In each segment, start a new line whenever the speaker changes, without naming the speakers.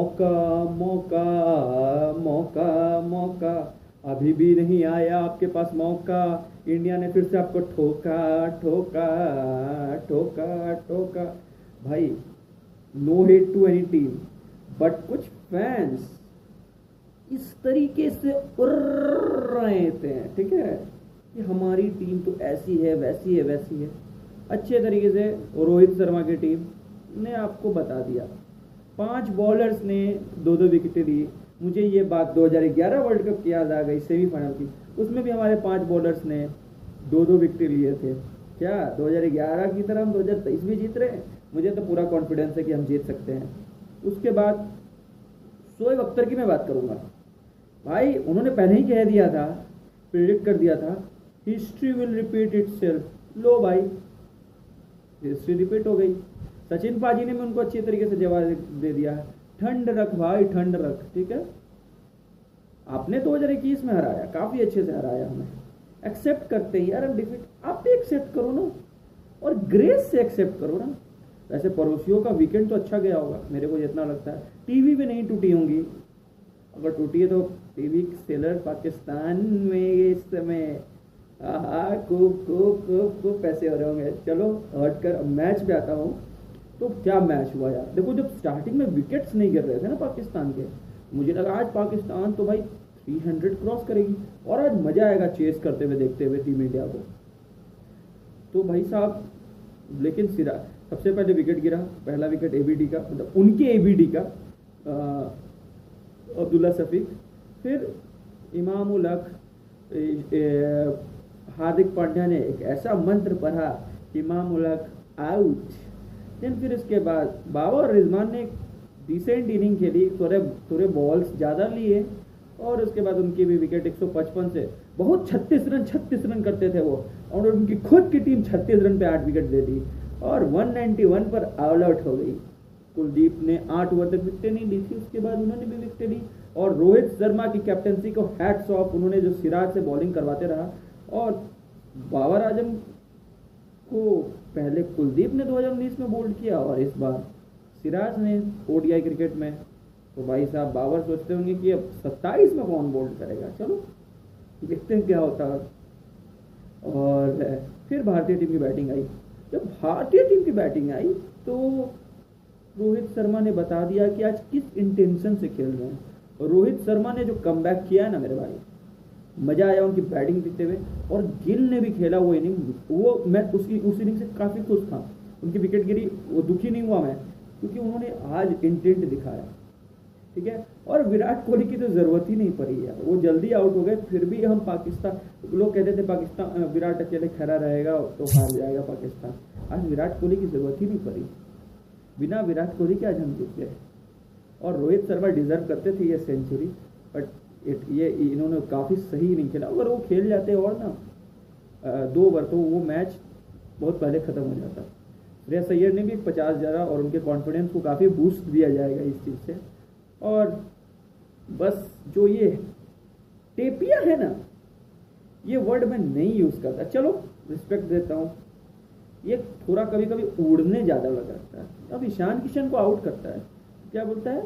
मौका मौका मौका मौका। अभी भी नहीं आया आपके पास मौका। इंडिया ने फिर से आपको ठोका ठोका ठोका ठोका। भाई no hate to any team but कुछ फैंस इस तरीके से उड़ रहे थे, ठीक है? कि हमारी टीम तो ऐसी है, वैसी है वैसी है। अच्छे तरीके से रोहित शर्मा की टीम ने आपको बता दिया। पाँच बॉलर्स ने दो दो विकेटें दी मुझे ये बात 2011 वर्ल्ड कप की याद आ गई सेमीफाइनल की। उसमें भी हमारे पाँच बॉलर्स ने दो दो विकेट लिए थे। क्या? 2011 की तरह हम 2023 भी जीत रहे हैं? मुझे तो पूरा कॉन्फिडेंस है कि हम जीत सकते हैं। उसके बाद शोएब अख्तर की मैं बात करूँगा। भाई, उन्होंने पहले ही कह दिया था प्रिडिक्ट कर दिया था हिस्ट्री विल रिपीट इट लो भाई हिस्ट्री रिपीट हो गई। सचिन पाजी ने भी उनको अच्छी तरीके से जवाब दे दिया है। ठंड रख भाई, ठंड रख, ठीक है? आपने 2021 में हराया, काफ़ी अच्छे से हराया हमें एक्सेप्ट करते ही यार डिफीट आप भी एक्सेप्ट करो ना। और ग्रेस से एक्सेप्ट करो ना। वैसे पड़ोसियों का वीकेंड तो अच्छा गया होगा, मेरे को जितना लगता है। टीवी भी नहीं टूटी होंगी। अगर टूटी है तो टीवी सेलर पाकिस्तान में, इस समय। खूब खूब खूब खूब पैसे हो रहे होंगे। चलो हट कर मैच पे आता हूँ। तो क्या मैच हुआ यार? देखो, जब स्टार्टिंग में विकेट्स नहीं गिर रहे थे ना पाकिस्तान के, मुझे लगा आज पाकिस्तान तो भाई 300 क्रॉस करेगी और आज मज़ा आएगा चेस करते हुए, देखते हुए टीम इंडिया को। तो भाई साहब, लेकिन सिरा, सबसे पहले विकेट गिरा, पहला विकेट एबीडी का मतलब उनके एबीडी का अब्दुल्ला सफ़ीक, फिर इमाम उलक हार्दिक पांड्या ने एक ऐसा मंत्र पढ़ा, इमाम उलक आउट देन फिर इसके बाद बाबा और रिजवान ने डिसेंट इनिंग खेली, थोड़े थोड़े बॉल्स ज़्यादा लिए और उसके बाद उनकी भी विकेट 155 से बहुत 36 रन 36 रन करते थे वो और उनकी खुद की टीम 36 रन पे आठ विकेट दे दी और 191 पर ऑल आउट हो गई। कुलदीप ने आठ ओवर तक विकेटें नहीं ली थी, उसके बाद उन्होंने भी विकेटें ली और रोहित शर्मा की कैप्टनसी को हैट्स ऑफ़ उन्होंने जो सिराज से बॉलिंग करवाते रहा और बाबर आज़म को पहले कुलदीप ने 2019 में बोल्ड किया और इस बार सिराज ने ओडीआई क्रिकेट में। तो भाई साहब बाबर सोचते होंगे कि अब 27 में कौन बोल्ड करेगा? चलो, देखते हैं क्या होता है। और फिर भारतीय टीम की बैटिंग आई। जब भारतीय टीम की बैटिंग आई तो रोहित शर्मा ने बता दिया कि आज किस इंटेंशन से खेल रहे हैं। और रोहित शर्मा ने जो कम किया है ना मेरे भाई मज़ा आया उनकी बैटिंग देखते हुए और गिल ने भी खेला वो इनिंग वो मैं उसकी उस इनिंग से काफ़ी खुश था। उनकी विकेट गिरी, वो दुखी नहीं हुआ मैं, क्योंकि उन्होंने आज इंटेंट दिखाया। ठीक है? और विराट कोहली की तो ज़रूरत ही नहीं पड़ी यार। वो जल्दी आउट हो गए, फिर भी हम पाकिस्तान, लोग कहते थे पाकिस्तान विराट अकेले खड़ा रहेगा तो हार जाएगा पाकिस्तान। आज विराट कोहली की ज़रूरत ही नहीं पड़ी। बिना विराट कोहली के आज हम जीत गए। और रोहित शर्मा डिजर्व करते थे ये सेंचुरी बट ये इन्होंने काफ़ी सही नहीं खेला। अगर वो खेल जाते और ना दो ओवर तो वो मैच बहुत पहले ख़त्म हो जाता। श्रेया सैयर ने भी पचास हज़ार और उनके कॉन्फिडेंस को काफ़ी बूस्ट दिया जाएगा इस चीज़ से। और बस जो ये टेपिया है ना, ये वर्ड मैं नहीं यूज़ करता। चलो रिस्पेक्ट देता हूँ। ये थोड़ा कभी कभी उड़ने ज़्यादा लग रहा है। अब ईशान किशन को आउट करता है। क्या बोलता है?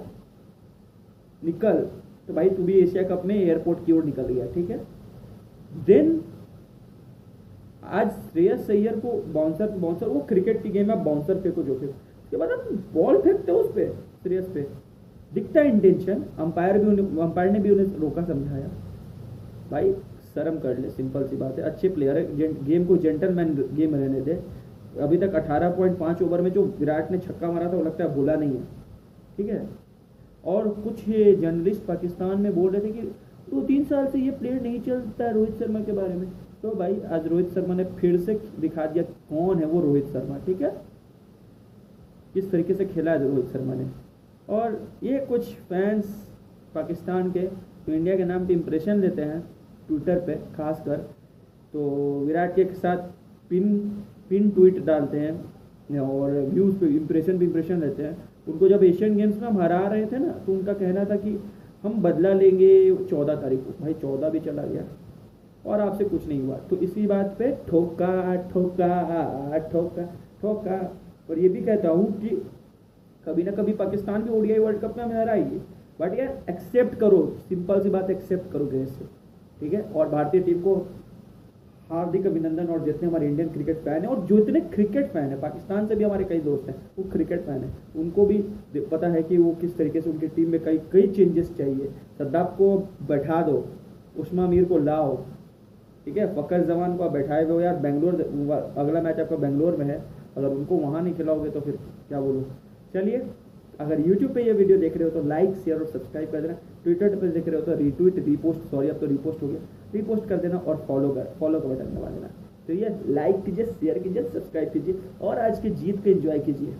निकल। तो भाई तू भी एशिया कप में एयरपोर्ट की ओर निकल गया, ठीक है? देन आज श्रेयस सैयर को बाउंसर बाउंसर वो क्रिकेट की गेम है बाउंसर फेंको जो फिर उसके बाद हम बॉल फेंकते उस पर श्रेयस पे। दिखता है इंटेंशन अंपायर भी अंपायर ने भी उन्हें रोका समझाया। भाई, शर्म कर ले सिंपल सी बात है। अच्छे प्लेयर है गेम को जेंटलमैन गेम रहने दे। अभी तक 18.5 ओवर में जो विराट ने छक्का मारा था, वो लगता है भूला नहीं है। ठीक है? और कुछ जर्नलिस्ट पाकिस्तान में बोल रहे थे कि दो तीन साल से ये प्लेयर नहीं चलता रोहित शर्मा के बारे में। तो भाई, आज रोहित शर्मा ने फिर से दिखा दिया कौन है वो रोहित शर्मा, ठीक है? किस तरीके से खेला है रोहित शर्मा ने। और ये कुछ फैंस पाकिस्तान के तो इंडिया के नाम पे इम्प्रेशन लेते हैं ट्विटर पे, खासकर तो विराट के साथ पिन पिन ट्वीट डालते हैं और व्यूज़ पे इम्प्रेशन भी इम्प्रेशन लेते हैं। उनको जब एशियन गेम्स में हम हरा रहे थे ना तो उनका कहना था कि हम बदला लेंगे चौदह तारीख को। भाई, चौदह भी चला गया। और आपसे कुछ नहीं हुआ। तो इसी बात पे ठोका ठोका ठोका ठोका। और ये भी कहता हूँ कि कभी ना कभी पाकिस्तान भी ओडीआई वर्ल्ड कप में हमें आएगी बट यार एक्सेप्ट करो। सिंपल सी बात एक्सेप्ट करो गैस से। ठीक है? और भारतीय टीम को हार्दिक अभिनंदन और जितने हमारे इंडियन क्रिकेट फ़ैन है और जो इतने क्रिकेट फ़ैन है, पाकिस्तान से भी हमारे कई दोस्त हैं, वो क्रिकेट फ़ैन है। उनको भी पता है कि वो किस तरीके से उनकी टीम में कई कई चेंजेस चाहिए। सद्दाब को बैठा दो, उस्मा मीर को लाओ, ठीक है? फ़कर जमान को आप बैठाए हुए यार, बेंगलोर अगला मैच आपका बेंगलोर में है। अगर उनको वहाँ नहीं खिलाओगे तो फिर क्या बोलूँ? चलिए, अगर YouTube पे ये वीडियो देख रहे हो तो लाइक शेयर और सब्सक्राइब कर देना। ट्विटर पर देख रहे हो तो रीट्वीट रीपोस्ट सॉरी अब तो रीपोस्ट हो गया। रीपोस्ट कर देना और फॉलो कर फॉलो का बटन दबा देना तो ये लाइक कीजिए शेयर कीजिए सब्सक्राइब कीजिए और आज की जीत को एंजॉय कीजिए।